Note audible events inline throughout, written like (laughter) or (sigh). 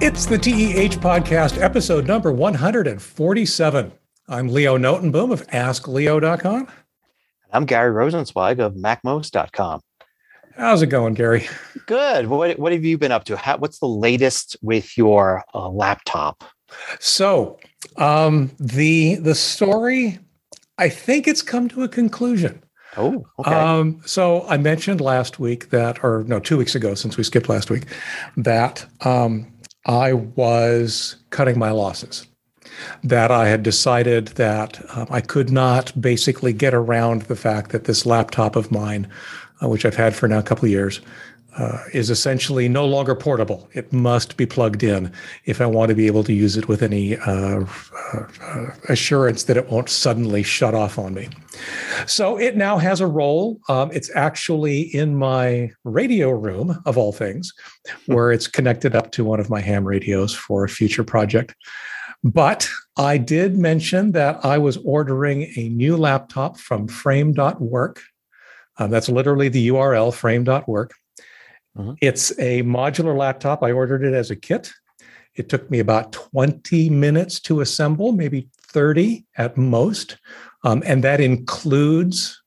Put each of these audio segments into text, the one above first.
It's the TEH Podcast, episode number 147. I'm Leo Notenboom of AskLeo.com. I'm Gary Rosenzweig of MacMost.com. How's it going, Gary? Good. What, what have you been up to? How, what's the latest with your uh, laptop? So, um, the the story, I think it's come to a conclusion. Oh, okay. Um, so I mentioned last week that, or no, two weeks ago, since we skipped last week, that um, I was cutting my losses. That I had decided that um, I could not basically get around the fact that this laptop of mine, uh, which I've had for now a couple of years, uh, is essentially no longer portable. It must be plugged in if I want to be able to use it with any uh, uh, assurance that it won't suddenly shut off on me. So it now has a role. Um, it's actually in my radio room, of all things, hmm. where it's connected up to one of my ham radios for a future project. But I did mention that I was ordering a new laptop from frame.work. Um, that's literally the URL, frame.work. Mm-hmm. It's a modular laptop. I ordered it as a kit. It took me about 20 minutes to assemble, maybe 30 at most. Um, and that includes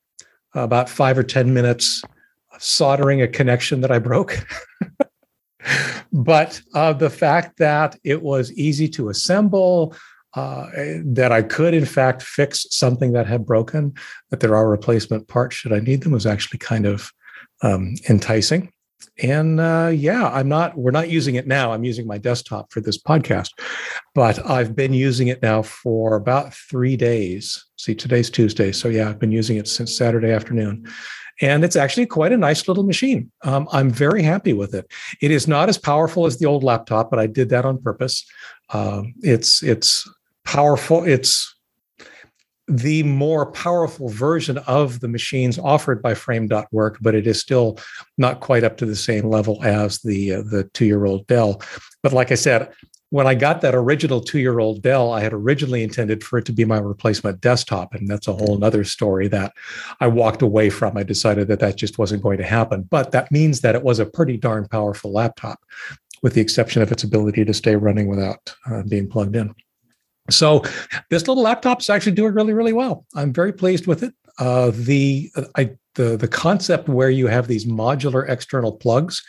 about five or 10 minutes of soldering a connection that I broke. (laughs) but uh, the fact that it was easy to assemble, uh, that I could, in fact, fix something that had broken, that there are replacement parts should I need them, was actually kind of um, enticing and uh, yeah i'm not we're not using it now. I'm using my desktop for this podcast but i've been using it now for about three days. See today's tuesday so yeah i've been using it since saturday afternoon. And it's actually quite a nice little machine. Um, i'm very happy with it. It is not as powerful as the old laptop but i did that on purpose. Um, it's it's powerful. It's the more powerful version of the machines offered by frame.work but it is still not quite up to the same level as the uh, the 2-year-old Dell. But like I said when I got that original 2-year-old Dell I had originally intended for it to be my replacement desktop and that's a whole other story that I walked away from. I decided that that just wasn't going to happen. But that means that it was a pretty darn powerful laptop with the exception of its ability to stay running without uh, being plugged in so this little laptop is actually doing really, really well. I'm very pleased with it. Uh, the I, the the concept where you have these modular external plugs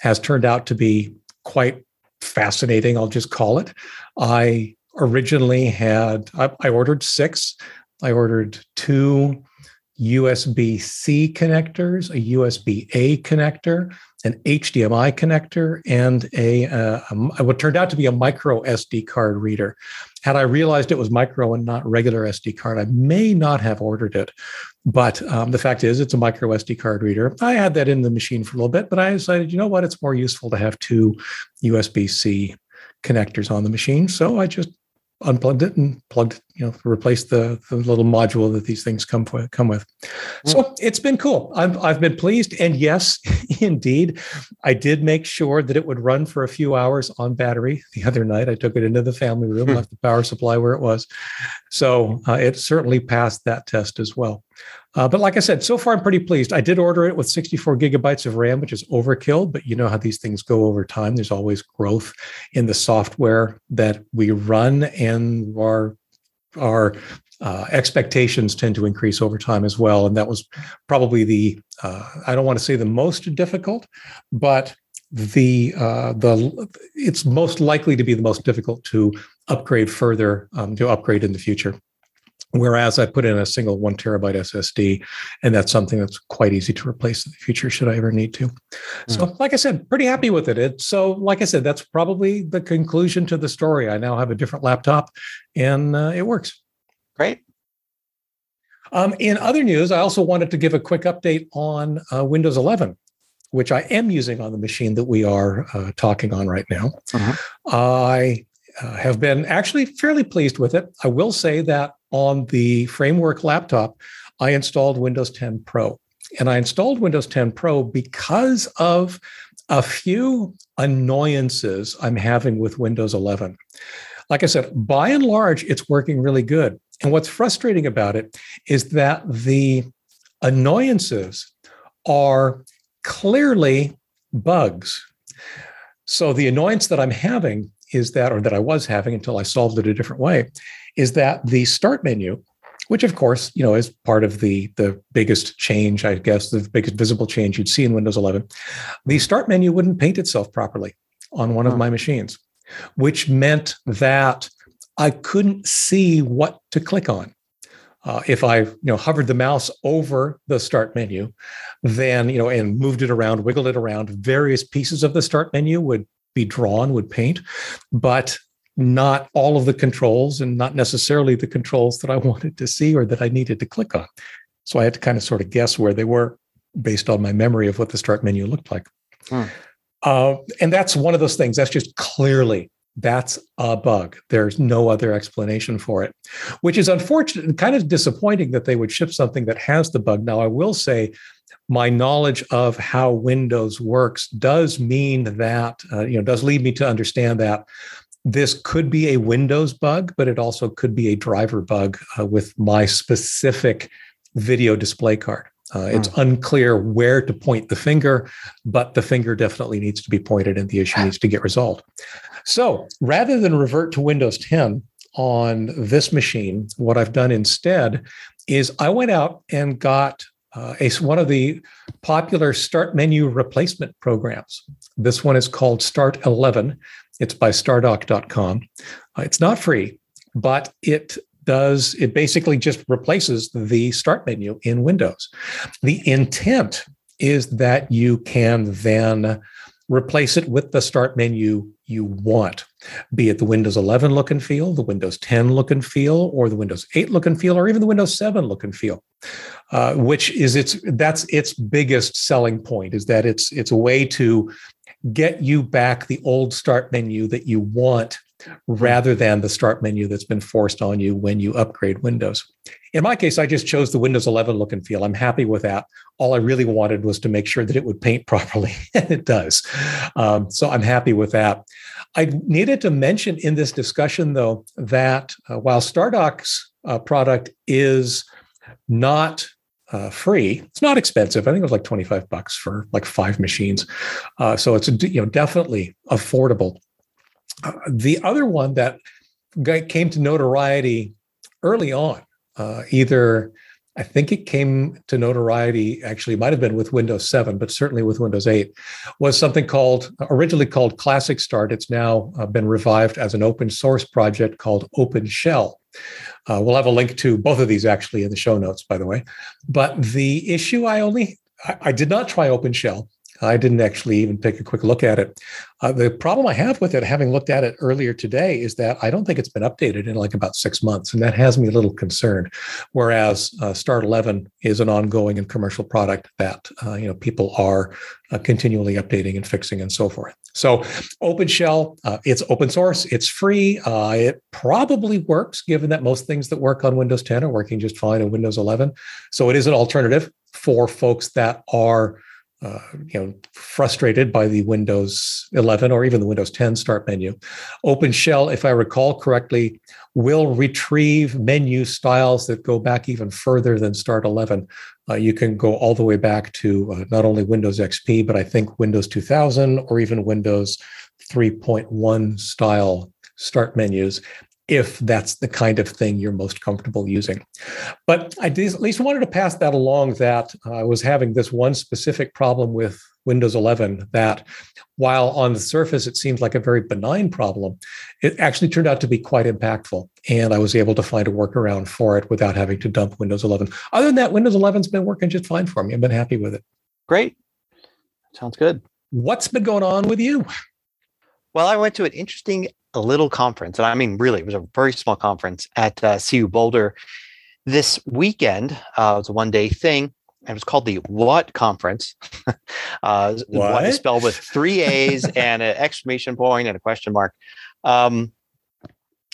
has turned out to be quite fascinating. I'll just call it. I originally had I, I ordered six. I ordered two USB C connectors, a USB A connector, an HDMI connector, and a, uh, a, what turned out to be a micro SD card reader. Had I realized it was micro and not regular SD card, I may not have ordered it. But um, the fact is, it's a micro SD card reader. I had that in the machine for a little bit, but I decided, you know what, it's more useful to have two USB C connectors on the machine. So I just unplugged it and plugged, you know, replace the, the little module that these things come with, come with. So mm. it's been cool. I've, I've been pleased. And yes, (laughs) indeed, I did make sure that it would run for a few hours on battery the other night. I took it into the family room, hmm. left the power supply where it was. So uh, it certainly passed that test as well. Uh, but like I said, so far I'm pretty pleased. I did order it with 64 gigabytes of RAM, which is overkill, but you know how these things go over time. There's always growth in the software that we run, and our our uh, expectations tend to increase over time as well. And that was probably the uh, I don't want to say the most difficult, but the uh, the it's most likely to be the most difficult to upgrade further um, to upgrade in the future. Whereas I put in a single one terabyte SSD, and that's something that's quite easy to replace in the future should I ever need to. Mm. So, like I said, pretty happy with it. it. So, like I said, that's probably the conclusion to the story. I now have a different laptop, and uh, it works. Great. Um, in other news, I also wanted to give a quick update on uh, Windows 11, which I am using on the machine that we are uh, talking on right now. Uh-huh. I uh, have been actually fairly pleased with it. I will say that on the framework laptop, I installed Windows 10 Pro. And I installed Windows 10 Pro because of a few annoyances I'm having with Windows 11. Like I said, by and large, it's working really good. And what's frustrating about it is that the annoyances are clearly bugs. So the annoyance that I'm having is that, or that I was having until I solved it a different way, is that the start menu, which of course, you know, is part of the the biggest change, I guess, the biggest visible change you'd see in Windows 11, the start menu wouldn't paint itself properly on one of my machines, which meant that I couldn't see what to click on. Uh, if I, you know, hovered the mouse over the start menu, then you know, and moved it around, wiggled it around, various pieces of the start menu would be drawn, would paint, but not all of the controls and not necessarily the controls that I (laughs) wanted to see or that I needed to click on. So I had to kind of sort of guess where they were based on my memory of what the start menu looked like. Hmm. Uh, and that's one of those things. That's just clearly that's a bug. There's no other explanation for it, which is unfortunate and kind of disappointing that they would ship something that has the bug. Now, I will say my knowledge of how Windows works does mean that, uh, you know, does lead me to understand that this could be a Windows bug, but it also could be a driver bug uh, with my specific video display card. Uh, it's hmm. unclear where to point the finger, but the finger definitely needs to be pointed and the issue (laughs) needs to get resolved. So rather than revert to Windows 10 on this machine, what I've done instead is I went out and got uh, a, one of the popular start menu replacement programs. This one is called Start 11. It's by stardock.com. Uh, it's not free, but it does it basically just replaces the start menu in Windows. The intent is that you can then replace it with the start menu you want, be it the Windows 11 look and feel, the Windows 10 look and feel, or the Windows 8 look and feel, or even the Windows 7 look and feel, uh, which is its that's its biggest selling point is that it's it's a way to get you back the old start menu that you want rather than the start menu that's been forced on you when you upgrade Windows. In my case, I just chose the Windows 11 look and feel. I'm happy with that. All I really wanted was to make sure that it would paint (laughs) properly, and it does. Um, so I'm happy with that. I needed to mention in this discussion, though, that uh, while Stardock's uh, product is not uh, free. It's not expensive. I think it was like 25 bucks for like five machines. Uh, so it's you know definitely affordable. Uh, the other one that came to notoriety early on, uh, either I think it came to notoriety, actually, might have been with Windows 7, but certainly with Windows 8, was something called, originally called Classic Start. It's now uh, been revived as an open source project called OpenShell. Uh, we'll have a link to both of these actually in the show notes, by the way. But the issue I only, I, I did not try OpenShell. I didn't actually even take a quick look at it. Uh, the problem I have with it, having looked at it earlier today, is that I don't think it's been updated in like about six months, and that has me a little concerned. Whereas uh, Start 11 is an ongoing and commercial product that uh, you know people are uh, continually updating and fixing and so forth. So OpenShell, uh, it's open source, it's free, uh, it probably works, given that most things that work on Windows 10 are working just fine on Windows 11. So it is an alternative for folks that are uh, you know, frustrated by the Windows 11 or even the Windows 10 start menu. OpenShell, if I recall correctly, will retrieve menu styles that go back even further than Start 11. Uh, you can go all the way back to uh, not only Windows XP, but I think Windows 2000 or even Windows 3.1 style start menus if that's the kind of thing you're most comfortable using. But I did, at least wanted to pass that along that I was having this one specific problem with Windows 11 that while on the surface it seemed like a very benign problem, it actually turned out to be quite impactful. And I was able to find a workaround for it without having to dump Windows 11. Other than that, Windows 11's been working just fine for me. I've been happy with it. Great. Sounds good. What's been going on with you? Well, I went to an interesting a little conference, and I mean, really, it was a very small conference at uh, CU Boulder this weekend. Uh, it was a one day thing. And it was called the What Conference. (laughs) uh, what? what is spelled with three A's (laughs) and an exclamation point and a question mark. Um,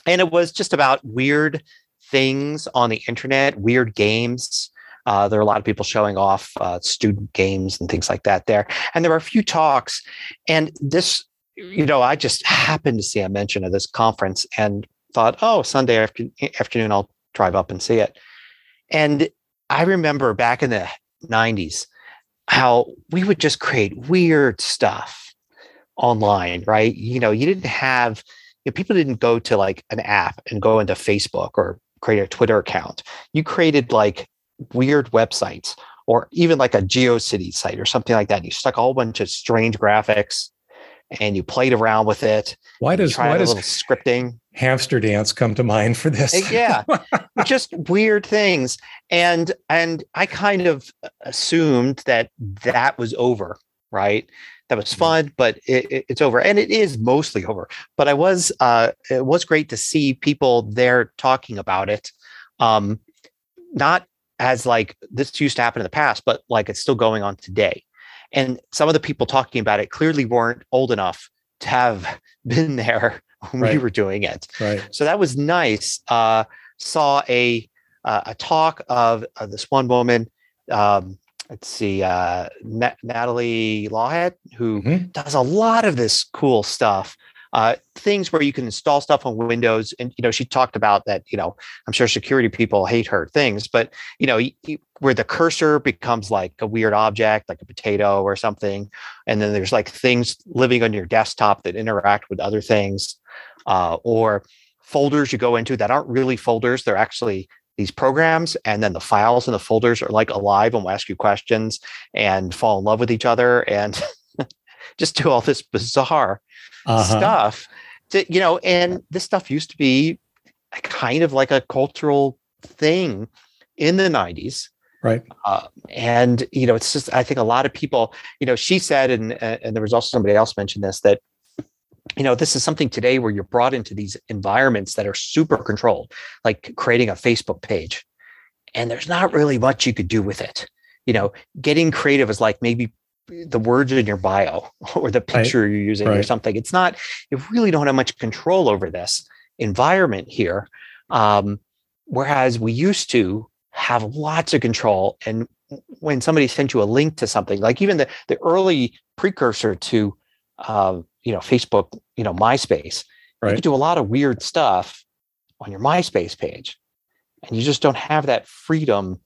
and it was just about weird things on the internet, weird games. Uh, there are a lot of people showing off uh, student games and things like that there. And there were a few talks. And this you know, I just happened to see a mention of this conference and thought, oh, Sunday after, afternoon, I'll drive up and see it. And I remember back in the 90s how we would just create weird stuff online, right? You know, you didn't have you know, people didn't go to like an app and go into Facebook or create a Twitter account. You created like weird websites or even like a GeoCity site or something like that. You stuck a whole bunch of strange graphics and you played around with it. Why does why does scripting hamster dance come to mind for this? Yeah, (laughs) just weird things. And and I kind of assumed that that was over, right? That was mm-hmm. fun, but it, it, it's over, and it is mostly over. But I was uh, it was great to see people there talking about it. Um, not as like this used to happen in the past, but like it's still going on today. And some of the people talking about it clearly weren't old enough to have (laughs) been there when right. we were doing it. Right. So that was nice. Uh, saw a uh, a talk of, of, this one woman. Um, let's see, uh, Nathalie Lawhead, who mm-hmm. does a lot of this cool stuff uh, things where you can install stuff on Windows. And you know, she talked about that. You know, I'm sure security people hate her things, but you know, where the cursor becomes like a weird object, like a potato or something, and then there's like things living on your desktop that interact with other things, uh, or folders you go into that aren't really folders; they're actually these programs and then the files and the folders are like alive and will ask you questions and fall in love with each other and (laughs) just do all this bizarre uh-huh. stuff to, you know, and this stuff used to be kind of like a cultural thing in the 90s. Right. Uh, and, you know, it's just, I think a lot of people, you know, she said, and, and there was also somebody else mentioned this, that, you know, this is something today where you're brought into these environments that are super controlled, like creating a Facebook page. And there's not really much you could do with it. You know, getting creative is like maybe the words in your bio (laughs) or the picture right. you're using right. or something. It's not, you really don't have much control over this environment here. Um, whereas we used to have lots of control. And when somebody sent you a link to something, like even the, the early precursor to, uh, you know, Facebook, you know, MySpace, right. you could do a lot of weird stuff on your MySpace page. And you just don't have that freedom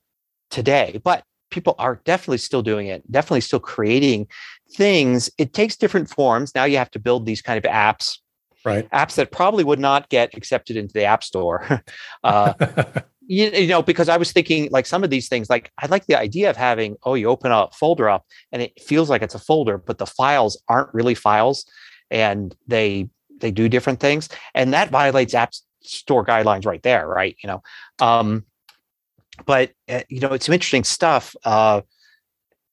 today. But people are definitely still doing it, definitely still creating things. It takes different forms. Now you have to build these kind of apps, right? Apps that probably would not get accepted into the app store. (laughs) uh, (laughs) you, you, know, because I was thinking like some of these things, like I like the idea of having, oh, you open a folder up and it feels like it's a folder, but the files aren't really files and they they do different things. And that violates app store guidelines right there, right? You know. Um, but uh, you know, it's some interesting stuff. Uh,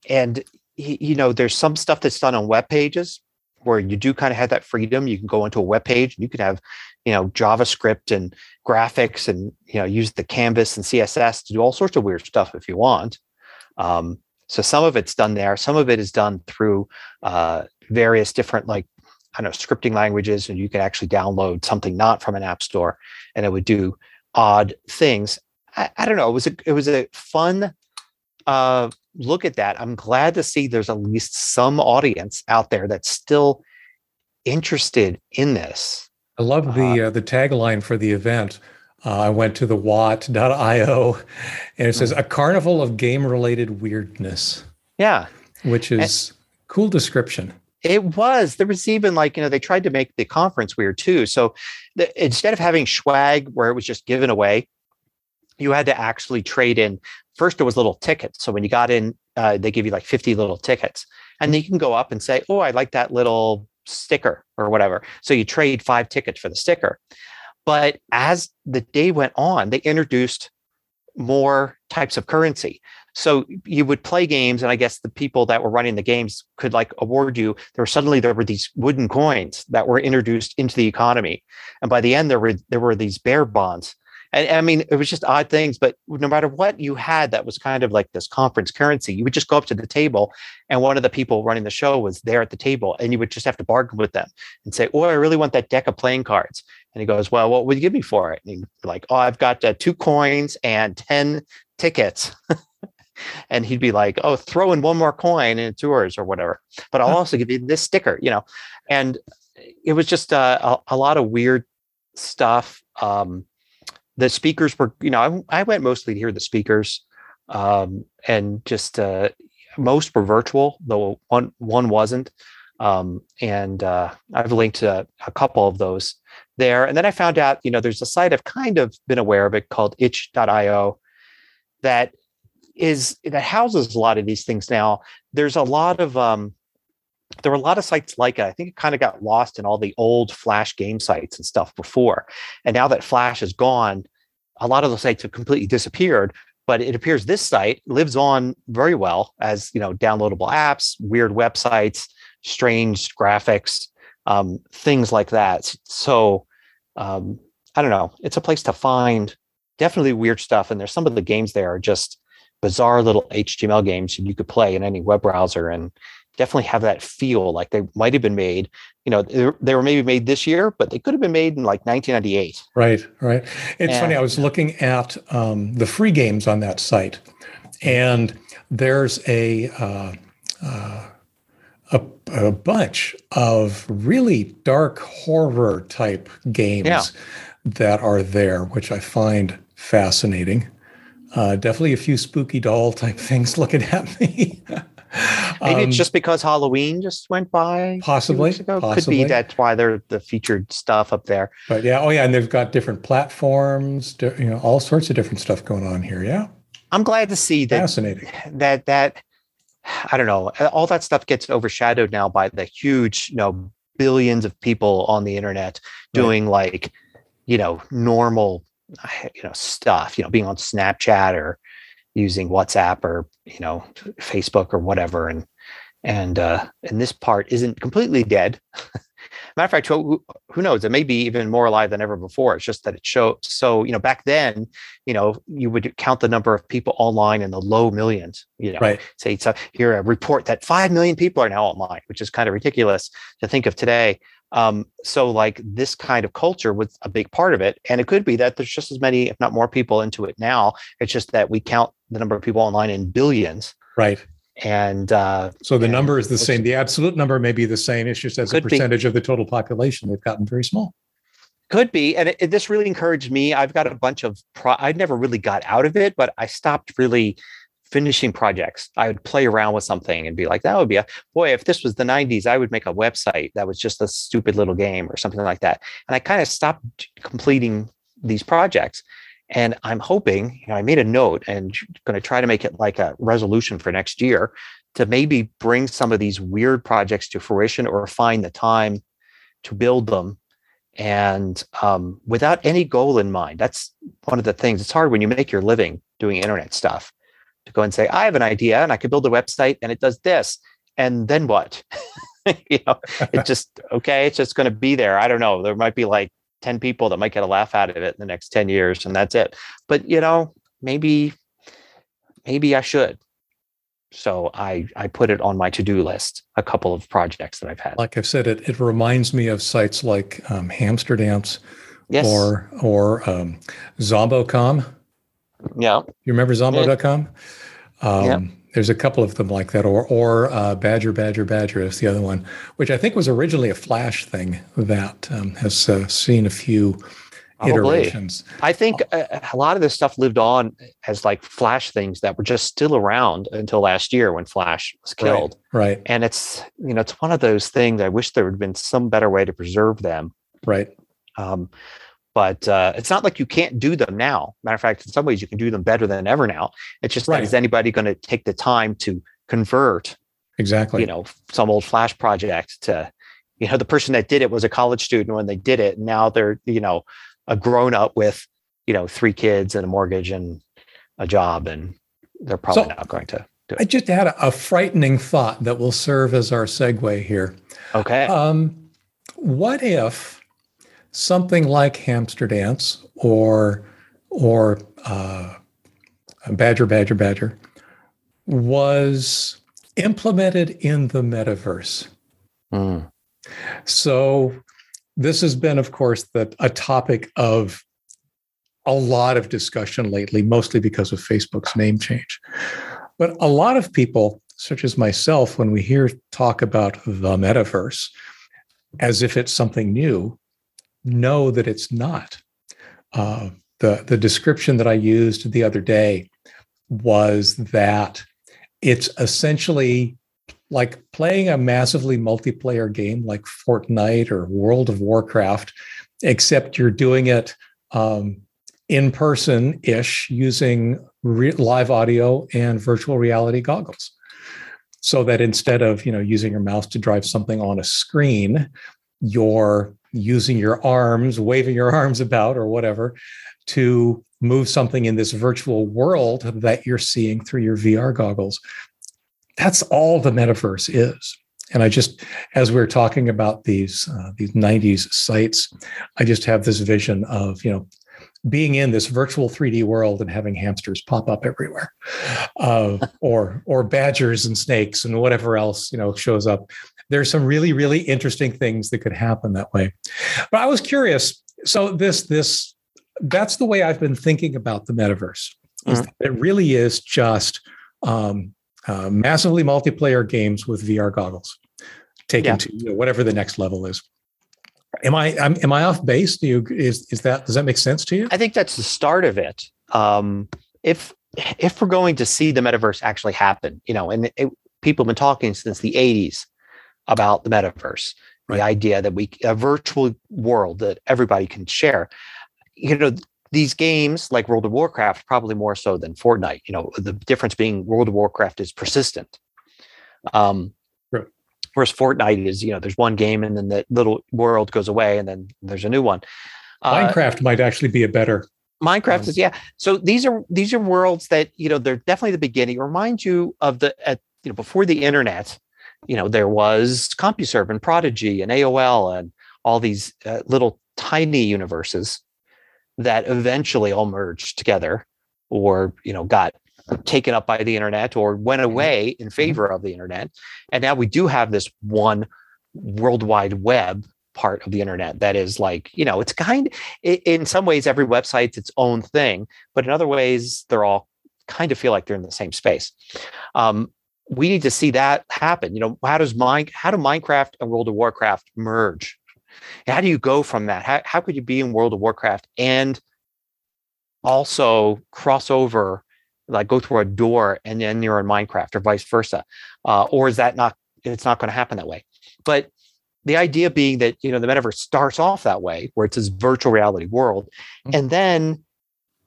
and you know, there's some stuff that's done on web pages where you do kind of have that freedom. You can go into a web page and you can have, you know, JavaScript and graphics and you know use the canvas and CSS to do all sorts of weird stuff if you want. Um, so some of it's done there. Some of it is done through uh, various different like I know scripting languages, and you can actually download something not from an app store, and it would do odd things. I, I don't know. It was a it was a fun uh, look at that. I'm glad to see there's at least some audience out there that's still interested in this. I love the uh, uh, the tagline for the event. Uh, I went to the watt.io and it says mm-hmm. a carnival of game related weirdness. Yeah. Which is and cool description. It was. There was even like, you know, they tried to make the conference weird too. So the, instead of having swag where it was just given away, you had to actually trade in. First, there was little tickets. So when you got in, uh, they give you like 50 little tickets. And then you can go up and say, oh, I like that little sticker or whatever. So you trade five tickets for the sticker. But as the day went on, they introduced more types of currency. So you would play games, and I guess the people that were running the games could like award you. There were suddenly there were these wooden coins that were introduced into the economy, and by the end there were there were these bear bonds and, I mean, it was just odd things, but no matter what you had that was kind of like this conference currency, you would just go up to the table and one of the people running the show was there at the table and you would just have to bargain with them and say, Oh, I really want that deck of playing cards. And he goes, Well, what would you give me for it? And he'd like, Oh, I've got uh, two coins and 10 tickets. (laughs) and he'd be like, "Oh, throw in one more coin and it's yours, or whatever." But I'll (laughs) also give you this sticker, you know. And it was just uh, a, a, lot of weird stuff. Um, the speakers were, you know, I, I went mostly to hear the speakers, um, and just uh, most were virtual, though one one wasn't. Um, and uh, I've linked a, a couple of those there. And then I found out, you know, there's a site I've kind of been aware of it called itch.io that is that houses a lot of these things now. There's a lot of um, there were a lot of sites like it. I think it kind of got lost in all the old Flash game sites and stuff before. And now that Flash is gone, a lot of those sites have completely disappeared. But it appears this site lives on very well as you know, downloadable apps, weird websites, strange graphics, um, things like that. So um, I don't know. It's a place to find definitely weird stuff. And there's some of the games there are just bizarre little HTML games you could play in any web browser and definitely have that feel like they might have been made you know they were maybe made this year but they could have been made in like 1998 right right. It's and, funny i was looking at um, the free games on that site and there's a uh, uh, a, a, bunch of really dark horror type games yeah. that are there which i find fascinating. Uh, definitely a few spooky doll type (laughs) things looking at me Maybe um, it's just because Halloween just went by. Possibly, possibly. Could be that's why they're the featured stuff up there. But yeah, oh yeah, and they've got different platforms, you know, all sorts of different stuff going on here. Yeah, I'm glad to see that. Fascinating. That that I don't know, all that stuff gets overshadowed now by the huge, you know, billions of people on the internet doing like, you know, normal, you know, stuff. You know, being on Snapchat or using WhatsApp or you know Facebook or whatever, and and uh, and this part isn't completely dead. (laughs) Matter of fact, who, who knows? It may be even more alive than ever before. It's just that it shows. So you know, back then, you know, you would count the number of people online in the low millions. You know, right. say so here a report that five million people are now online, which is kind of ridiculous to think of today. Um, so like this kind of culture was a big part of it. And it could be that there's just as many, if not more people into it now. It's just that we count the number of people online in billions. Right. And uh, so the and number is the same. The absolute number may be the same. It's just as a percentage be. of the total population, they've gotten very small. Could be. And it, it, this really encouraged me. I've got a bunch of, pro- I never really got out of it, but I stopped really finishing projects. I would play around with something and be like, that would be a boy, if this was the 90s, I would make a website that was just a stupid little game or something like that. And I kind of stopped completing these projects. And I'm hoping, you know, I made a note and going to try to make it like a resolution for next year to maybe bring some of these weird projects to fruition or find the time to build them and um, without any goal in mind. That's one of the things. It's hard when you make your living doing internet stuff to go and say, I have an idea and I could build a website and it does this. And then what? (laughs) you know, it's (laughs) just okay, it's just going to be there. I don't know. There might be like 10 people that might get a laugh out of it in the next 10 years, and that's it. But you know, maybe maybe I should. So I I put it on my to-do list, a couple of projects that I've had. Like I've said, it it reminds me of sites like um, Hamsterdance yes. or or um, Zombo.com yeah. You remember Zombo.com? Um, yeah. There's a couple of them like that, or or uh, Badger, Badger, Badger is the other one, which I think was originally a Flash thing that um, has uh, seen a few Probably. iterations. I think a, a, lot of this stuff lived on as like Flash things that were just still around until last year when Flash was killed. Right. right. And it's you know it's one of those things. I wish there had been some better way to preserve them. Right. Um, but uh, it's not like you can't do them now. Matter of fact, in some ways, you can do them better than ever now. It's just right. that is anybody going to take the time to convert? Exactly. You know, some old Flash project to, you know, the person that did it was a college student when they did it. Now they're, you know, a grown up with, you know, three kids and a mortgage and a job, and they're probably so, not going to. Do it. I just had a, a, frightening thought that will serve as our segue here. Okay. Um, what if something like Hamsterdance or or uh, Badger Badger Badger was implemented in the metaverse. Mm. So this has been, of course, the, a topic of a lot of discussion lately, mostly because of Facebook's name change. But a lot of people, such as myself, when we hear talk about the metaverse, as if it's something new, know that it's not. Uh, the, the description that I used the other day was that it's essentially like playing a massively multiplayer game like Fortnite or World of Warcraft, except you're doing it um, in person ish using re- live audio and virtual reality goggles. So that instead of you know using your mouse to drive something on a screen, you're using your arms, waving your (laughs) arms about or whatever to move something in this virtual world that you're seeing through your VR goggles. That's all the metaverse is. And I just, as we are talking about these uh, these '90s sites, I just have this vision of you know being in this virtual 3D world and having hamsters pop up everywhere, uh, (laughs) or or badgers and snakes and whatever else you know shows up. There's some really really interesting things that could happen that way. But I was curious. So this this that's the way I've been thinking about the metaverse. Mm-hmm. It really is just um, uh, massively multiplayer games with VR goggles, taken yeah. to you know, whatever the next level is. Am I am, am I off base? Do you is is that does that make sense to you? I think that's the start of it. Um, if if we're going to see the metaverse actually happen, you know, and it, people have been talking since the '80s about the metaverse, right. the idea that we a virtual world that everybody can share. You know, these games like World of Warcraft, probably more so than Fortnite. You know, the difference being World of Warcraft is persistent. Um, Whereas Fortnite is, you know, there's one game and then the little world goes away and then there's a new one. Uh, Minecraft might actually be a better. Minecraft um, is yeah. So these are these are worlds that you know they're definitely the beginning. Remind you of the at you know before the internet, you know there was CompuServe and Prodigy and AOL and all these uh, little tiny universes that eventually all merged together or you know got taken up by the internet or went mm-hmm. away in mm-hmm. favor of the internet. And now we do have this one worldwide web part of the internet that is like you know it's kind in some ways every website's its own thing but in other ways they're all kind of feel like they're in the same space um, we need to see that happen you know how does mine how do minecraft and world of warcraft merge how do you go from that how, how could you be in world of warcraft and also cross over like go through a door and then you're in Minecraft or vice versa? Uh, or is that not, it's not going to happen that way. But the idea being that, you know, the metaverse starts off that way, where it's this virtual reality world. Mm-hmm. And then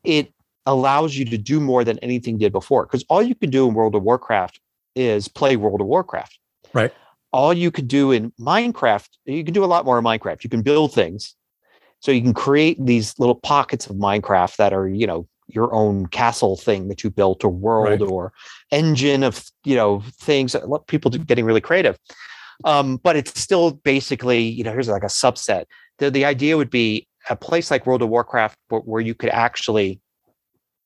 it allows you to do more than anything did before. Because all you can do in World of Warcraft is play World of Warcraft. Right. All you could do in Minecraft, you can do a lot more in Minecraft. You can build things. So you can create these little pockets of Minecraft that are, you know, your own castle thing that you built or world right. or engine of you know things people getting really creative um, but it's still basically you know here's like a subset the, the idea would be a place like world of warcraft where you could actually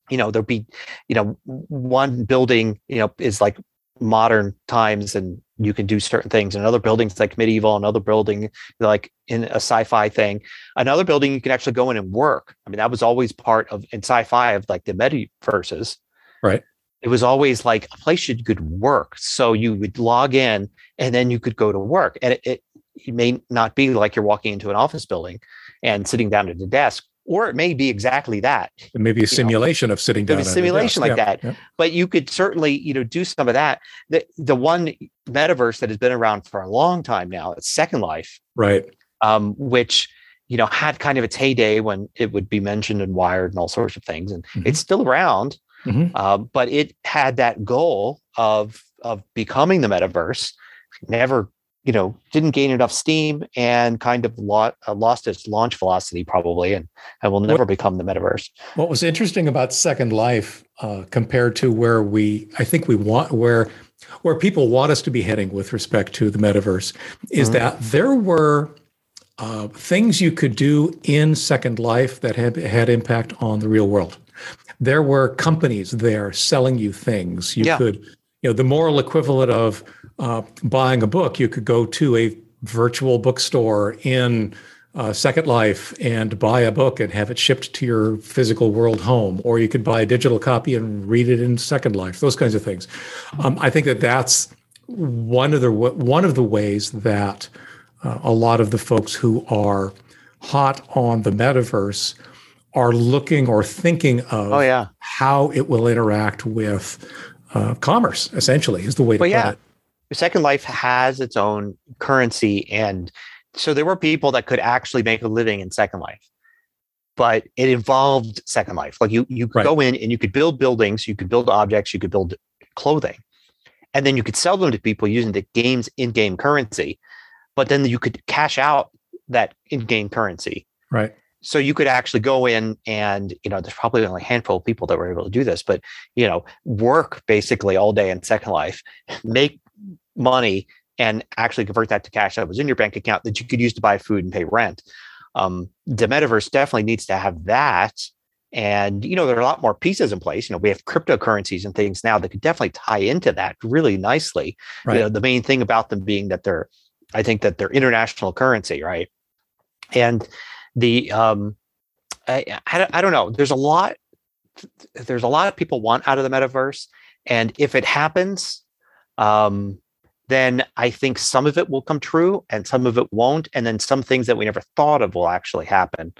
you know there'd be you know one building you know is like modern times and you can do certain things. Another building's like medieval, another building like in a sci-fi thing. Another building you can actually go in and work. I mean, that was always part of in sci-fi of like the metaverses. Right. It was always like a place you could work. So you would log in and then you could go to work. And it, it, it may not be like you're walking into an office building and sitting down at a desk, or it may be exactly that. It may be a simulation know, of sitting down. A simulation like yeah, that. Yeah. But you could certainly, you know, do some of that. The the one metaverse that has been around for a long time now, it's Second Life. Right. Um, which you know had kind of its heyday when it would be mentioned and wired and all sorts of things, and mm-hmm. it's still around. Mm-hmm. Uh, but it had that goal of of becoming the metaverse. Never you know didn't gain enough steam and kind of lo- uh, lost its launch velocity probably and, and will never what, become the metaverse what was interesting about second life uh, compared to where we i think we want where where people want us to be heading with respect to the metaverse is mm-hmm. that there were uh, things you could do in second life that had had impact on the real world there were companies there selling you things you yeah. could you know the moral equivalent of uh, buying a book, you could go to a virtual bookstore in uh, Second Life and buy a book and have it shipped to your physical world home, or you could buy a digital copy and read it in Second Life. Those kinds of things. Um, I think that that's one of the one of the ways that uh, a lot of the folks who are hot on the metaverse are looking or thinking of oh, yeah. how it will interact with uh, commerce. Essentially, is the way to well, put yeah. it Second Life has its own currency, and so there were people that could actually make a living in Second Life. But it involved Second Life. Like you, you could Right. go in and you could build buildings, you could build objects, you could build clothing, and then you could sell them to people using the game's in-game currency. But then you could cash out that in-game currency Right. so you could actually go in and you know there's probably only a handful of people that were able to do this but you know work basically all day in second life (laughs) make money and actually convert that to cash that was in your bank account that you could use to buy food and pay rent. Um, the metaverse definitely needs to have that. And you know there are a lot more pieces in place. You know we have cryptocurrencies and things now that could definitely tie into that really nicely. Right. you know the main thing about them being that they're i think that they're international currency right? And the um I, I, don't- I don't know. There's a lot there's a lot of people want out of the metaverse. And if it happens um then i think some of it will come true and some of it won't and then some things that we never thought of will actually happen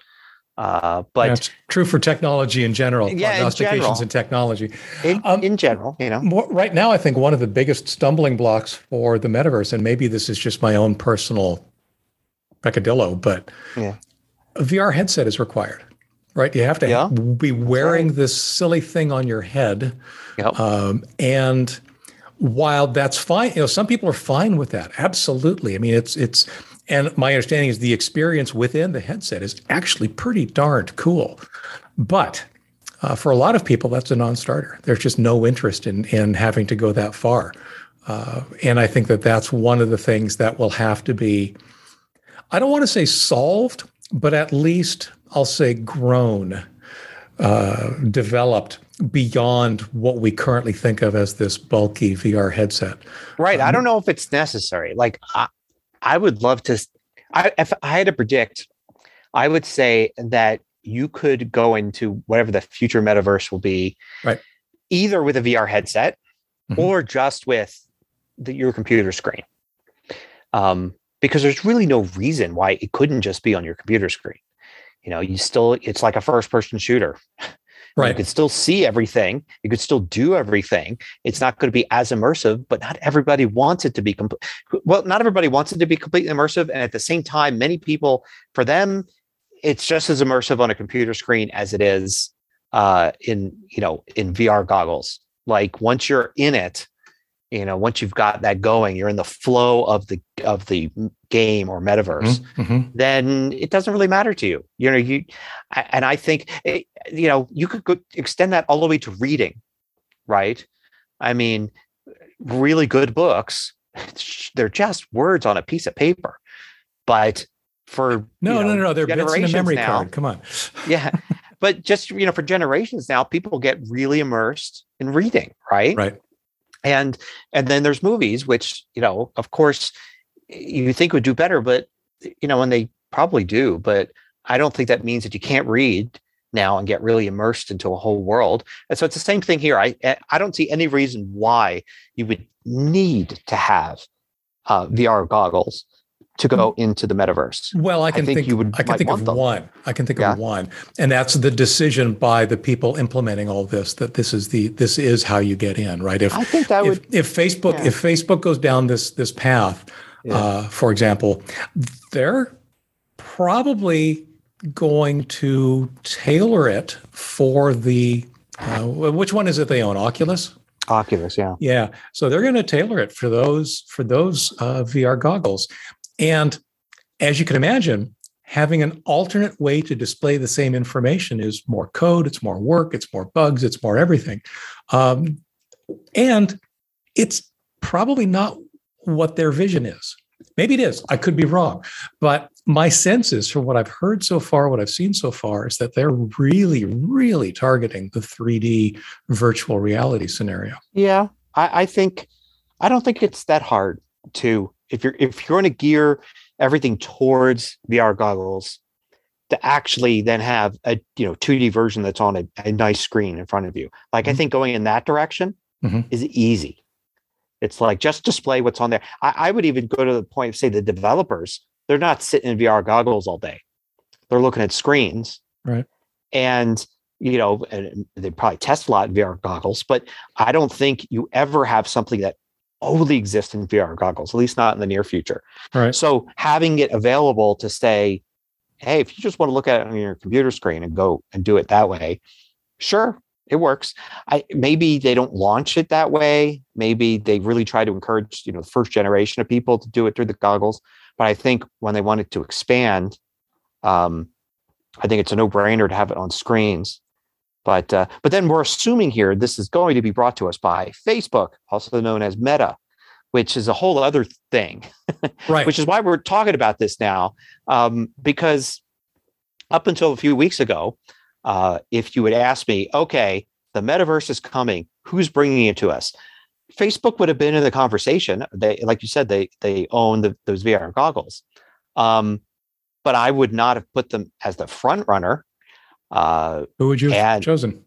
uh but That's true for technology in general. Yeah, in prognostications general. in technology. in, um, in general you know More, right now, I think one of the biggest stumbling blocks for the metaverse, and maybe this is just my own personal peccadillo, but Yeah. a VR headset is required, right? You have to Yeah. be wearing this silly thing on your head. Yep. Um, and while that's fine, you know, some people are fine with that. Absolutely. I mean, it's, it's, and my understanding is the experience within the headset is actually pretty darned cool. But uh, for a lot of people, that's a non-starter. There's just no interest in in having to go that far, uh, and I think that that's one of the things that will have to be. I don't want to say solved, but at least I'll say grown, uh, developed beyond what we currently think of as this bulky VR headset. Right. I Um, don't know if it's necessary. Like I, I would love to. I if I had to predict, I would say that you could go into whatever the future metaverse will be, Right. Either with a VR headset Mhm. or just with the, your computer screen, um, because there's really no reason why it couldn't just be on your computer screen. You know, you still it's like a first-person shooter. (laughs) Right. You could still see everything. You could still do everything. It's not going to be as immersive, but not everybody wants it to be complete. Well, not everybody wants it to be completely immersive. And at the same time, many people, for them, it's just as immersive on a computer screen as it is uh, in, you know, in VR goggles. Like once you're in it, you know, once you've got that going, you're in the flow of the of the game or metaverse Mhm. then it doesn't really matter to you. You know, you and I think it, you know you could extend that all the way to reading, right? I mean, really good books, (laughs) they're just words on a piece of paper, but for No, you no, know, no, no. They're bits in a memory now- card. Come on. (laughs) yeah, but just you know, for generations now, people get really immersed in reading, right? Right. And and then there's movies which you know of course you think would do better but you know and they probably do but i don't think that means that you can't read now and get really immersed into a whole world. And so it's the same thing here. I i don't see any reason why you would need to have uh, vr goggles to go into the metaverse Well, I can think think, you would- I can think of them. one. I can think Yeah. of one, and that's the decision by the people implementing all this that this is the this is how you get in, right? If i think that if, would if Facebook yeah. if Facebook goes down this this path, Yeah. uh, for example, they're probably going to tailor it for the uh, which one is it they own? Oculus. oculus yeah Yeah. So they're going to tailor it for those for those uh, VR goggles, and as you can imagine, having an alternate way to display the same information is more code, it's more work, it's more bugs, it's more everything, um, and it's probably not what their vision is. Maybe it is. I could be wrong, but my sense is, from what I've heard so far, what I've seen so far, is that they're really, really targeting the 3D virtual reality scenario. Yeah, I, I think I don't think it's that hard to if you're if you're going to gear everything towards VR goggles to actually then have a you know 2D version that's on a, a nice screen in front of you. Like I Mhm. think going in that direction Mhm. is easy. It's like just display what's on there. I, I would even go to the point of say the developers, they're not sitting in VR goggles all day. They're looking at screens. Right. And you know, and they probably test a lot in VR goggles, but I don't think you ever have something that only exist in VR goggles, at least not in the near future. Right. So having it available to say, hey, if you just want to look at it on your computer screen and go and do it that way, sure, it works. I maybe they don't launch it that way. Maybe they really try to encourage, you know, the first generation of people to do it through the goggles. But I think when they wanted to expand, um, I think it's a no-brainer to have it on screens. But uh, but then we're assuming here this is going to be brought to us by Facebook, also known as Meta, which is a whole other thing. Right. which is why we're talking about this now, um, because up until a few weeks ago, uh, if you had asked me, okay, the metaverse is coming, who's bringing it to us? Facebook would have been in the conversation. They, like you said, they they own the, those VR goggles, um, but I would not have put them as the front runner. Uh, Who would you have and- chosen?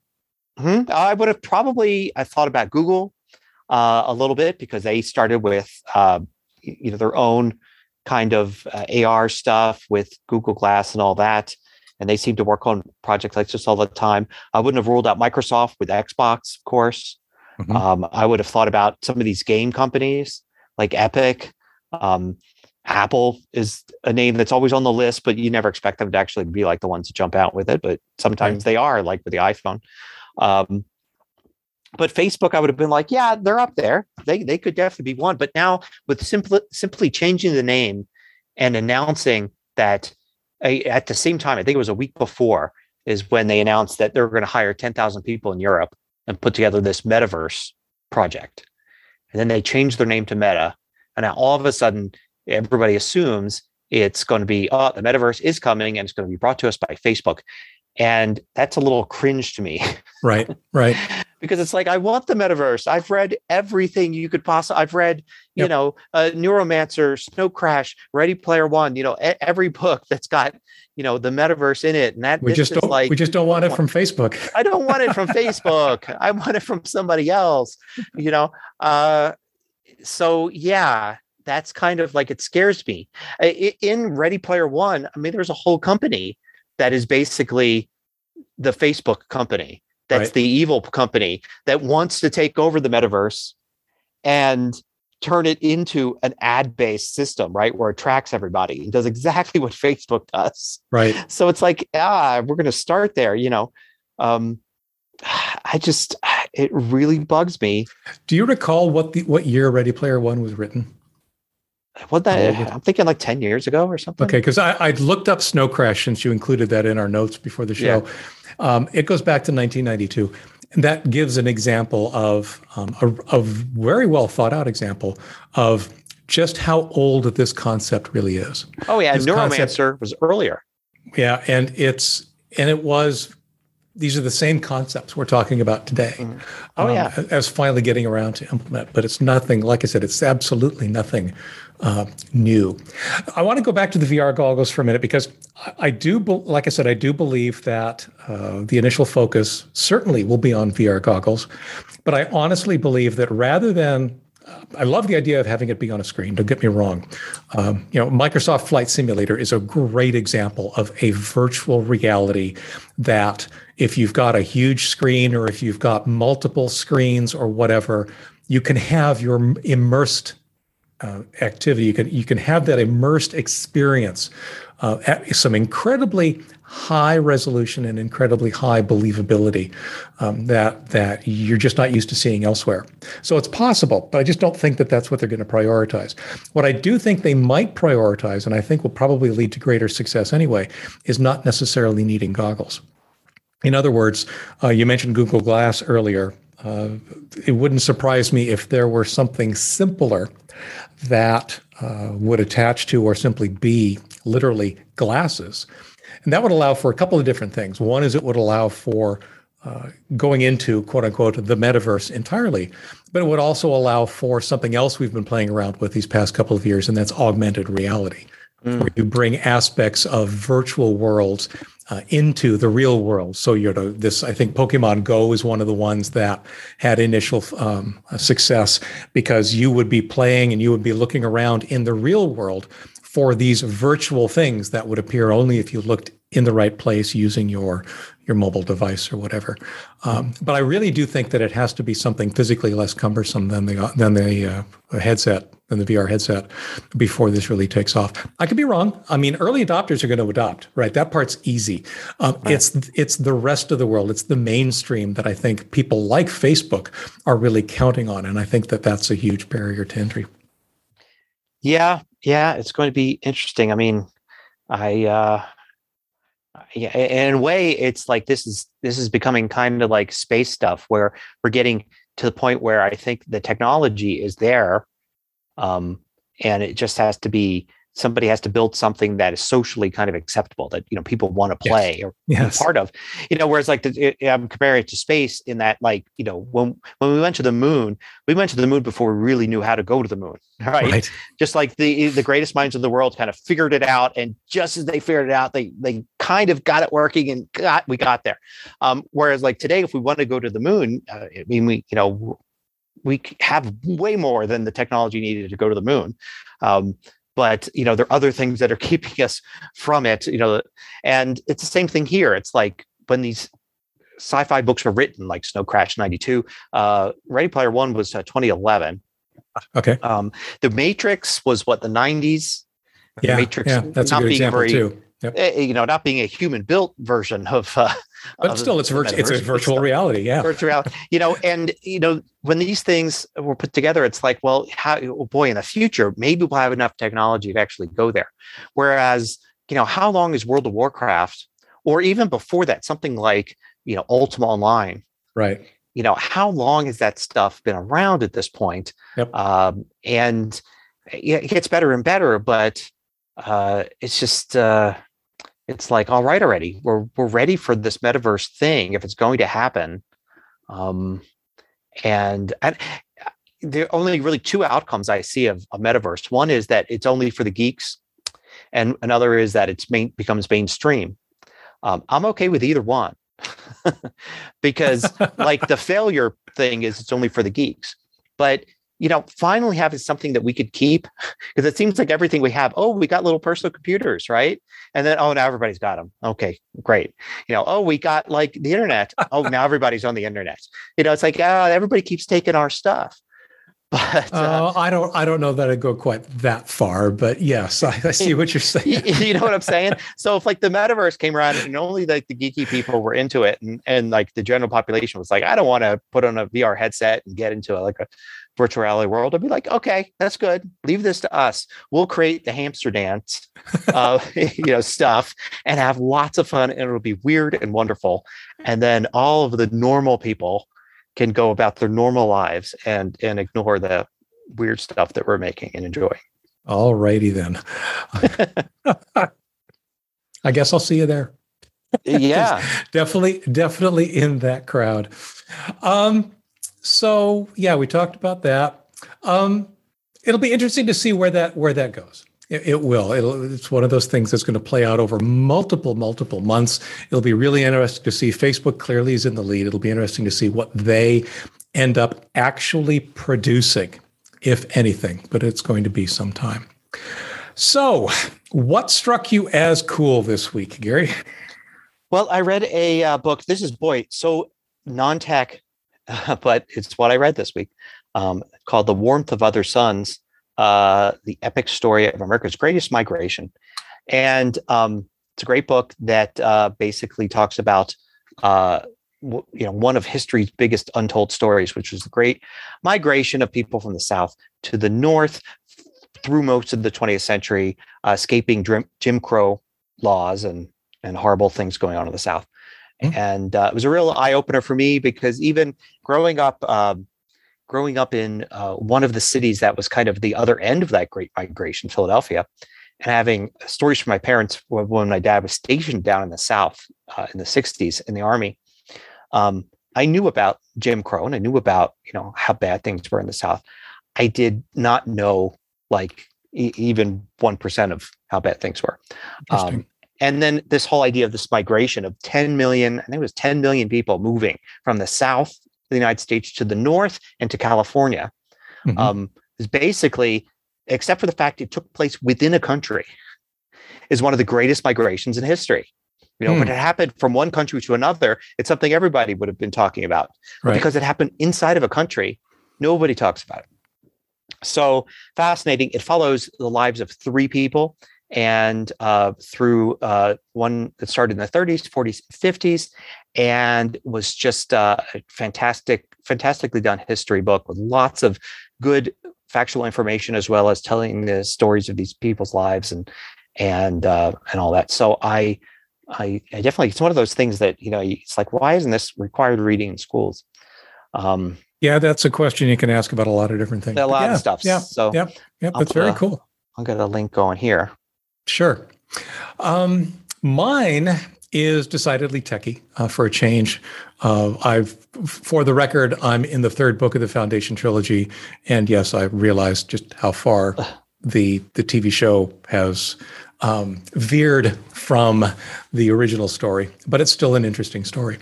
hmm, I would have probably I thought about Google uh, a little bit because they started with uh, you know their own kind of uh, AR stuff with Google Glass and all that, and they seem to work on projects like this all the time. I wouldn't have ruled out Microsoft with Xbox, of course. Mhm. Um, I would have thought about some of these game companies like Epic. Um, Apple is a name that's always on the list, but you never expect them to actually be like the ones to jump out with it. But sometimes they are, like with the iPhone. Um, but Facebook, I would have been like, yeah, they're up there. They they could definitely be one. But now with simply simply changing the name and announcing that uh, at the same time, I think it was a week before, is when they announced that they were going to hire ten thousand people in Europe and put together this metaverse project. And then they changed their name to Meta, and now all of a sudden, everybody assumes it's going to be, oh, the metaverse is coming and it's going to be brought to us by Facebook. And that's a little cringe to me Right. Right. (laughs) because it's like I want the metaverse. I've read everything you could possibly. I've read, you Yep. know, uh, Neuromancer, Snow Crash, Ready Player One. You know, e- every book that's got you know the metaverse in it, and that We just don't. like we just don't want it from Facebook. I don't want it from Facebook. I want it from somebody else. You know, uh, so yeah, that's kind of like it scares me. In Ready Player One, I mean, there's a whole company that is basically the Facebook company. That's Right. the evil company that wants to take over the metaverse and turn it into an ad-based system, right? Where it tracks everybody. It does exactly (laughs) what Facebook does Right. so it's like ah we're going to start there you know um (sighs) i just (sighs) it really bugs me Do you recall what the what year Ready Player One was written? What that Oh, i'm thinking like 10 years ago or something Okay, because I, I looked up Snow Crash since you included that in our notes before the show. Um, it goes back to 1992. And that gives an example of um, a, a very well thought out example of just how old this concept really is. oh yeah this neuromancer concept- was earlier Yeah, and it's and it was these are the same concepts we're talking about today. Mhm. Oh, um, yeah. as finally getting around to implement, but it's nothing. Like I said, it's absolutely nothing uh, new. I want to go back to the VR goggles for a minute because I, I do, like I said, I do believe that uh, the initial focus certainly will be on VR goggles, but I honestly believe that rather than I love the idea of having it be on a screen. Don't get me wrong. Um, you know, Microsoft Flight Simulator is a great example of a virtual reality that if you've got a huge screen or if you've got multiple screens or whatever, you can have your immersed uh, activity. You can you can have that immersed experience uh, at some incredibly high resolution and incredibly high believability um, that that you're just not used to seeing elsewhere. So it's possible, but I just don't think that that's what they're going to prioritize. What I do think they might prioritize, and I think will probably lead to greater success anyway, is not necessarily needing goggles. In other words, uh, you mentioned Google Glass earlier. Uh, it wouldn't surprise me if there were something simpler that uh, would attach to or simply be literally glasses. And that would allow for a couple of different things. One is it would allow for uh, going into quote unquote the metaverse entirely, but it would also allow for something else we've been playing around with these past couple of years, and that's augmented reality, where you bring aspects of virtual worlds uh, into the real world. So you know this. I think Pokemon Go is one of the ones that had initial um, success because you would be playing and you would be looking around in the real world for these virtual things that would appear only if you looked in the right place using your your mobile device or whatever. Um, but I really do think that it has to be something physically less cumbersome than the than the, uh, headset than the VR headset before this really takes off. I could be wrong. I mean, early adopters are going to adopt, right? That part's easy. Um, right. It's it's the rest of the world. It's the mainstream that I think people like Facebook are really counting on, and I think that that's a huge barrier to entry. Yeah, yeah, it's going to be interesting. I mean, I. Uh yeah in a way it's like this is this is becoming kind of like space stuff where we're getting to the point where i think the technology is there um, and it just has to be somebody has to build something that is socially kind of acceptable that you know people want to play yes. or yes. be part of you know whereas like the, it, i'm comparing it to space in that like you know when when we went to the moon we went to the moon before we really knew how to go to the moon (laughs) right, right. just like the the greatest minds of the world kind of figured it out and just as they figured it out they they kind of got it working and got we got there um, whereas like today if we want to go to the moon uh, i mean we you know we have way more than the technology needed to go to the moon um, but you know there are other things that are (laughs) keeping us from it you know and it's the same thing here. It's like when these sci-fi books were written like snow crash 92 uh ready player one was uh, 2011 okay. Um the matrix was what the 90s yeah, the matrix yeah, that's not a good being example very, too yep. Eh, you know not being a human built version of uh, but still, it's virtual. It's a virtual reality. Yeah, virtual reality. You know, and you know, when these things were put together, it's like, well, how? Oh boy, in the future, maybe we'll have enough technology to actually go there. Whereas, you know, how long is World of Warcraft, or even before that, something like you know, Ultima Online, right? You know, how long has that stuff been around at this point? Yep. Um, and it gets better and better, but uh, it's just. Uh, it's like all right already we're we're ready for this metaverse thing if it's going to happen um and and uh, there are only really two outcomes i see of a metaverse one is that it's only for the geeks and another is that it's main becomes mainstream um, i'm okay with either one (laughs) because like the (laughs) failure thing is it's only for the geeks but you know, finally having something that we could keep because it seems like everything we have, oh, we got little personal computers, right? And then, oh, now everybody's got them. Okay, great. You know, oh, we got like the internet. (laughs) Oh, now everybody's on the internet. You know, it's like, oh, everybody keeps taking our stuff. (laughs) But uh, uh, I don't, I don't know that I'd go quite that far, but yes, I, I see what you're (laughs) saying. you know what I'm saying? So if like the metaverse came around and only like the geeky people were into it, and and like the general population was like, I don't want to put on a VR headset and get into a, like a virtual reality world, I'd be like, okay, that's good. Leave this to us. We'll create the hamster dance, uh, (laughs) (laughs) you know, stuff and have lots of fun, and it'll be weird and wonderful. And then all of the normal people can go about their normal lives and and ignore the weird stuff that we're making and enjoying. All righty then. (laughs) I guess I'll see you there. Yeah, definitely, definitely in that crowd. Um, so yeah, we talked about that. Um, it'll be interesting to see where that where that goes. It, it will. It'll, it's one of those things that's going to play out over multiple multiple months. It'll be really interesting to see. Facebook clearly is in the lead. It'll be interesting to see what they end up actually producing, if anything. But it's going to be some time. So, what struck you as cool this week, Gary? Well, I read a uh, book. This is boy so non-tech (laughs) but it's what I read this week um, called The Warmth of Other Suns uh, The Epic Story of America's Greatest Migration. And um, it's a great book that uh, basically talks about. Uh, you know, one of history's biggest untold stories, which was the great migration of people from the South to the North through most of the 20th century, uh, escaping Jim, Crow laws and and horrible things going on in the South. Mm-hmm. And uh, it was a real eye opener for me because even growing up, um, growing up in uh, one of the cities that was kind of the other end of that great migration, Philadelphia, and having stories from my parents when my dad was stationed down in the South uh, in the 60s in the Army. Um, I knew about Jim Crow and I knew about, you know, how bad things were in the South. I did not know like e- even 1% of how bad things were. Um, and then this whole idea of this migration of 10 million, I think it was 10 million people moving from the South of the United States to the North and to California mm-hmm. um, is basically, except for the fact it took place within a country, is one of the greatest migrations in history. You know, if it happened from one country to another, it's something everybody would have been talking about. Right. because it happened inside of a country, nobody talks about it. So fascinating. It follows the lives of three people and uh, through uh, one that started in the 30s, 40s, 50s, and was just uh, a fantastic, fantastically done history book with lots of good factual information as well as telling the stories of these people's lives and and uh, and all that. So I, I, I definitely it's one of those things that you know it's like why isn't this required reading in schools? Um, Yeah, that's a question you can ask about a lot of different things. a lot yeah, of stuff. Yeah, So yeah, yeah, I'll that's very cool. I'll get a link going here. Sure. Um, mine is decidedly techie uh, for a change. Uh, I've, for the record, I'm in the third book of the Foundation trilogy, and yes, I realized just how far (sighs) the the TV show has um, veered from the original story, but it's still an interesting story.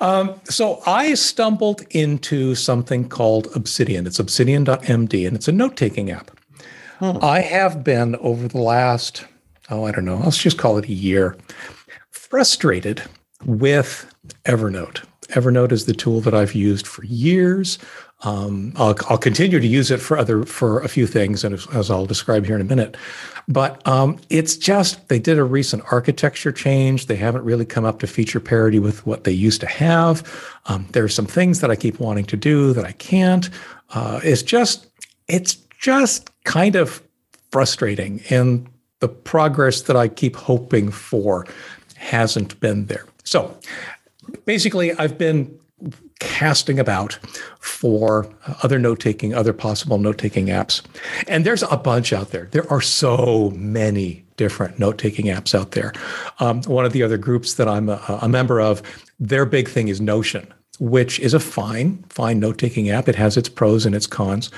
Um, so I stumbled into something called Obsidian. It's obsidian.md, and it's a note taking app. I have been over the last, oh, I don't know, let's just call it a year, frustrated with Evernote. Evernote is the tool that I've used for years. Um, I'll, I'll continue to use it for other for a few things, and as, as I'll describe here in a minute. But um, it's just they did a recent architecture change. They haven't really come up to feature parity with what they used to have. Um, there are some things that I keep wanting to do that I can't. Uh, it's just it's just kind of frustrating, and the progress that I keep hoping for hasn't been there. So basically, I've been casting about for other note taking, other possible note taking apps. And there's a bunch out there. There are so many different note taking apps out there. Um, one of the other groups that I'm a, a member of, their big thing is Notion. Which is a fine, fine note taking app. It has its pros and its cons.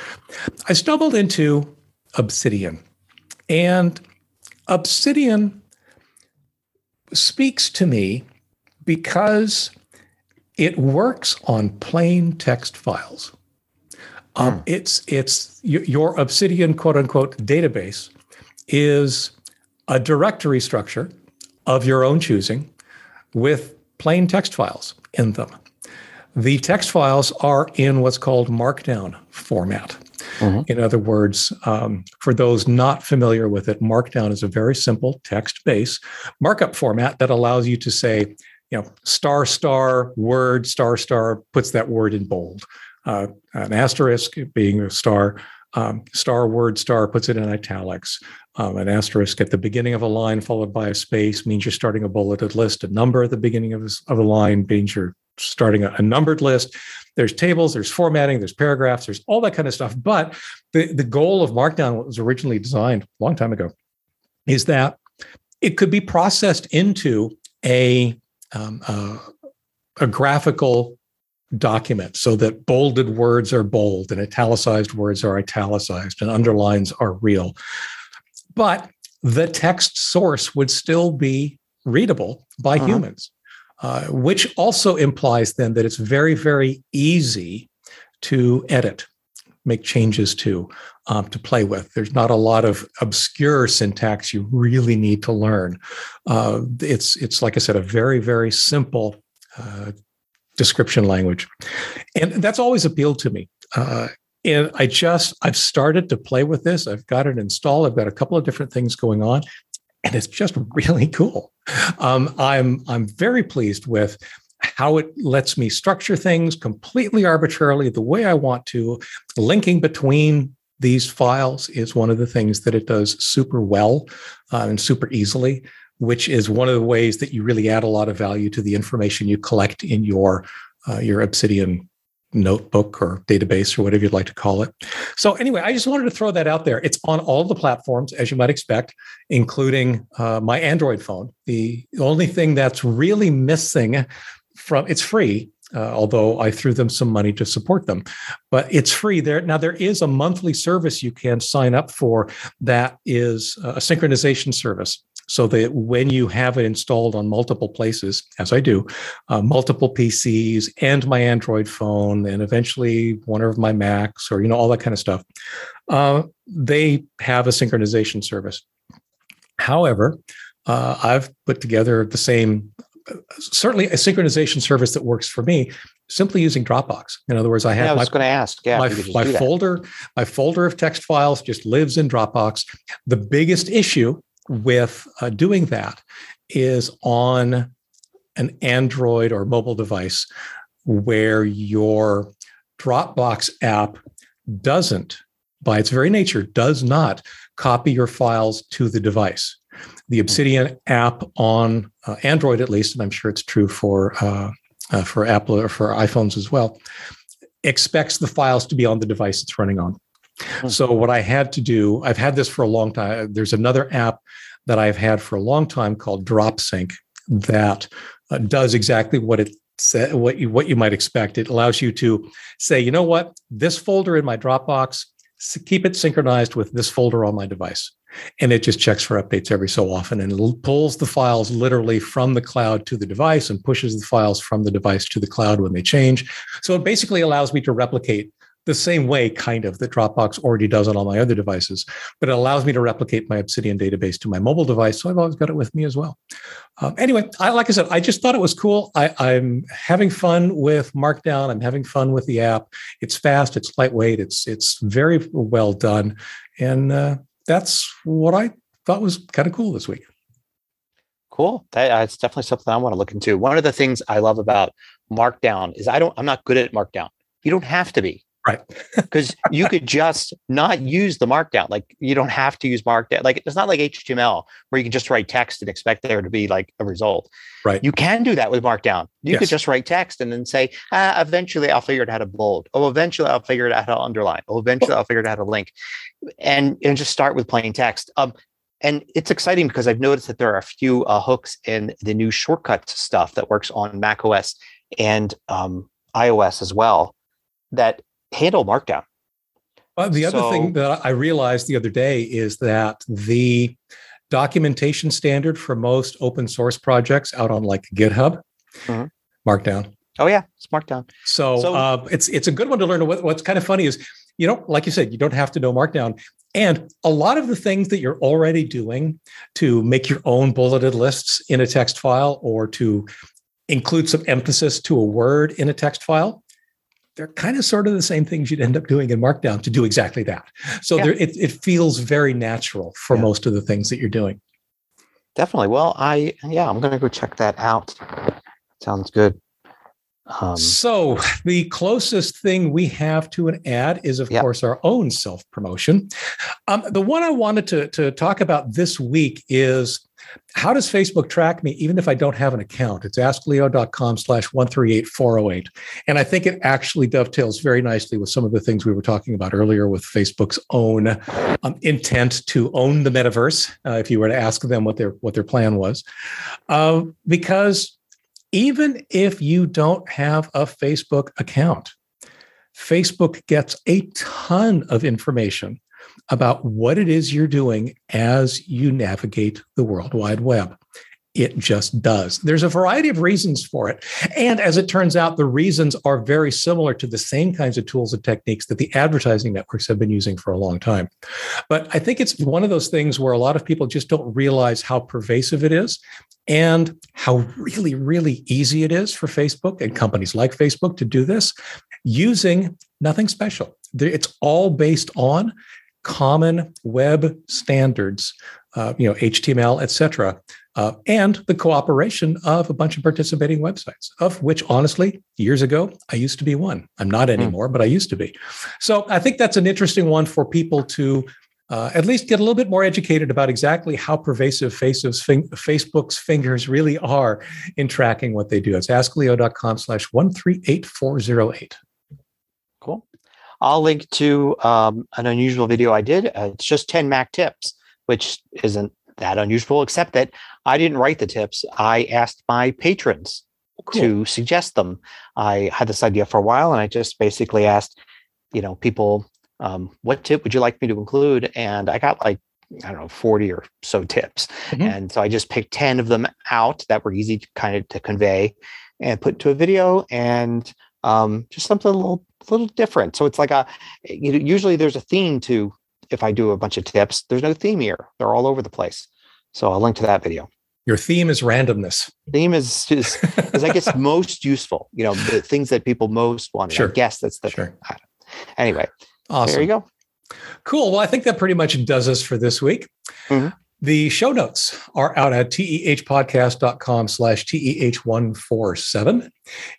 I stumbled into Obsidian, and Obsidian speaks to me because it works on plain text files. Um, It's it's your Obsidian quote unquote database is a directory structure of your own choosing with plain text files in them. The text files are in what's called Markdown format. In other words, um, for those not familiar with it, Markdown is a very simple text based markup format that allows you to say, you know, star, star, word, star, star, puts that word in bold. Uh, an asterisk being a star, um, star, word, star, puts it in italics. Um, an asterisk at the beginning of a line followed by a space means you're starting a bulleted list. A number at the beginning of, this, of a line means you're starting a, a numbered list. There's tables, there's formatting, there's paragraphs, there's all that kind of stuff. But the, the goal of Markdown, was originally designed a long time ago, is that it could be processed into a, um, uh, a graphical document so that bolded words are bold and italicized words are italicized and underlines are real. But the text source would still be readable by Uh-huh. humans, uh, which also implies then that it's very, very easy to edit, make changes to, um, to play with. There's not a lot of obscure syntax you really need to learn. Uh, it's it's like I said, a very, very simple uh, description language, and that's always appealed to me. Uh, and I just I've started to play with this. I've got it installed. I've got a couple of different things going on, and it's just really cool. Um, I'm I'm very pleased with how it lets me structure things completely arbitrarily the way I want to. Linking between these files is one of the things that it does super well uh, and super easily, which is one of the ways that you really add a lot of value to the information you collect in your uh, your Obsidian notebook or database or whatever you'd like to call it. So anyway, I just wanted to throw that out there. It's on all the platforms, as you might expect, including uh, my Android phone. The only thing that's really missing from it's free, uh, although I threw them some money to support them, but it's free there. Now there is a monthly service you can sign up for that is a synchronization service. So that when you have it installed on multiple places, as I do, uh, multiple PCs and my Android phone, and eventually one of my Macs, or you know all that kind of stuff, uh, they have a synchronization service. However, uh, I've put together the same, uh, certainly a synchronization service that works for me, simply using Dropbox. In other words, I have Yeah, I my was going to ask. Yeah, my, if you could just my folder my folder of text files just lives in dropbox the biggest issue with uh, doing that is on an android or mobile device where your dropbox app doesn't by its very nature does not copy your files to the device the obsidian app on uh, android at least and i'm sure it's true for uh, uh, for apple or for iphones as well expects the files to be on the device it's running on. Hmm. So what I had to do, I've had this for a long time. There's another app that I've had for a long time called DropSync that uh, does exactly what it said, what you what you might expect. It allows you to say, you know what, this folder in my Dropbox, keep it synchronized with this folder on my device. And it just checks for updates every so often and pulls the files literally from the cloud to the device and pushes the files from the device to the cloud when they change. So it basically allows me to replicate the same way, kind of, that Dropbox already does on all my other devices, but it allows me to replicate my Obsidian database to my mobile device. So I've always got it with me as well. Um, anyway, I, like I said, I just thought it was cool. I, I'm having fun with Markdown. I'm having fun with the app. It's fast. It's lightweight. It's it's very well done, and uh, that's what I thought was kind of cool this week. Cool. That, uh, definitely something I want to look into. One of the things I love about Markdown is I don't. I'm not good at Markdown. You don't have to be. Right. (laughs) because you could just not use the markdown. Like you don't have to use markdown. Like it's not like HTML where you can just write text and expect there to be like a result. Right. You can do that with markdown. You Yes. could just write text and then say, ah, eventually I'll figure out how to bold. Oh, eventually I'll figure out how to underline. Oh, eventually I'll figure out how to link. And and just start with plain text. Um, and it's exciting because I've noticed that there are a few uh, hooks in the new shortcut stuff that works on Mac OS and um, iOS as well that handle markdown. Uh, the other So- thing that I realized the other day is that the documentation standard for most open source projects out on like GitHub, Mhm. Markdown. Oh yeah, it's markdown. So, So- uh, it's it's a good one to learn. What, what's kind of funny is, you know, like you said, you don't have to know Markdown, and a lot of the things that you're already doing to make your own bulleted lists in a text file or to include some emphasis to a word in a text file. They're kind of sort of the same things you'd end up doing in Markdown to do exactly that. So Yeah. there, it, it feels very natural for Yeah. most of the things that you're doing. Definitely. Well, I yeah, I'm gonna go check that out. Sounds good. Um, so the closest thing we have to an ad is, of Yep. course, our own self promotion. Um, the one I wanted to, to talk about this week is how does Facebook track me even if I don't have an account? It's askleo.com slash 138408. And I think it actually dovetails very nicely with some of the things we were talking about earlier with Facebook's own um, intent to own the metaverse, uh, if you were to ask them what their what their plan was. Uh, because even if you don't have a Facebook account, Facebook gets a ton of information about what it is you're doing as you navigate the World Wide Web. It just does. There's a variety of reasons for it. And as it turns out, the reasons are very similar to the same kinds of tools and techniques that the advertising networks have been using for a long time. But I think it's one of those things where a lot of people just don't realize how pervasive it is and how really, really easy it is for Facebook and companies like Facebook to do this using nothing special. It's all based on common web standards, uh, you know, HTML, et cetera, uh, and the cooperation of a bunch of participating websites, of which, honestly, years ago, I used to be one. I'm not anymore, but I used to be. So I think that's an interesting one for people to uh, at least get a little bit more educated about exactly how pervasive fin- Facebook's fingers really are in tracking what they do. It's askleo.com slash 138408. Cool. I'll link to um, an unusual video I did. Uh, it's just 10 Mac tips, which isn't that unusual, except that I didn't write the tips. I asked my patrons to suggest them. I had this idea for a while and I just basically asked, you know, people, um, what tip would you like me to include? And I got like, I don't know, 40 or so tips. Mhm. And so I just picked 10 of them out that were easy to kind of to convey and put to a video and um, just something a little, little different. So it's like a, you know, usually there's a theme to, if I do a bunch of tips, there's no theme here. They're all over the place. So I'll link to that video. Your theme is randomness. Theme is is, is I guess (laughs) most useful. You know, the things that people most want. Sure. I guess that's the Sure. anyway. Awesome. There you go. Cool. Well, I think that pretty much does us for this week. Mhm. The show notes are out at tehpodcast.com slash TEH147.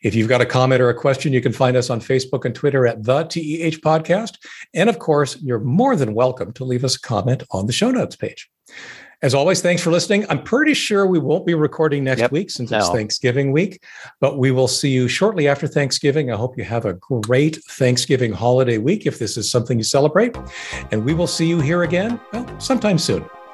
If you've got a comment or a question, you can find us on Facebook and Twitter at the TEH Podcast. And of course, you're more than welcome to leave us a comment on the show notes page. As always, thanks for listening. I'm pretty sure we won't be recording next Yep. week since it's Thanksgiving week, but we will see you shortly after Thanksgiving. I hope you have a great Thanksgiving holiday week if this is something you celebrate. And we will see you here again well, sometime soon.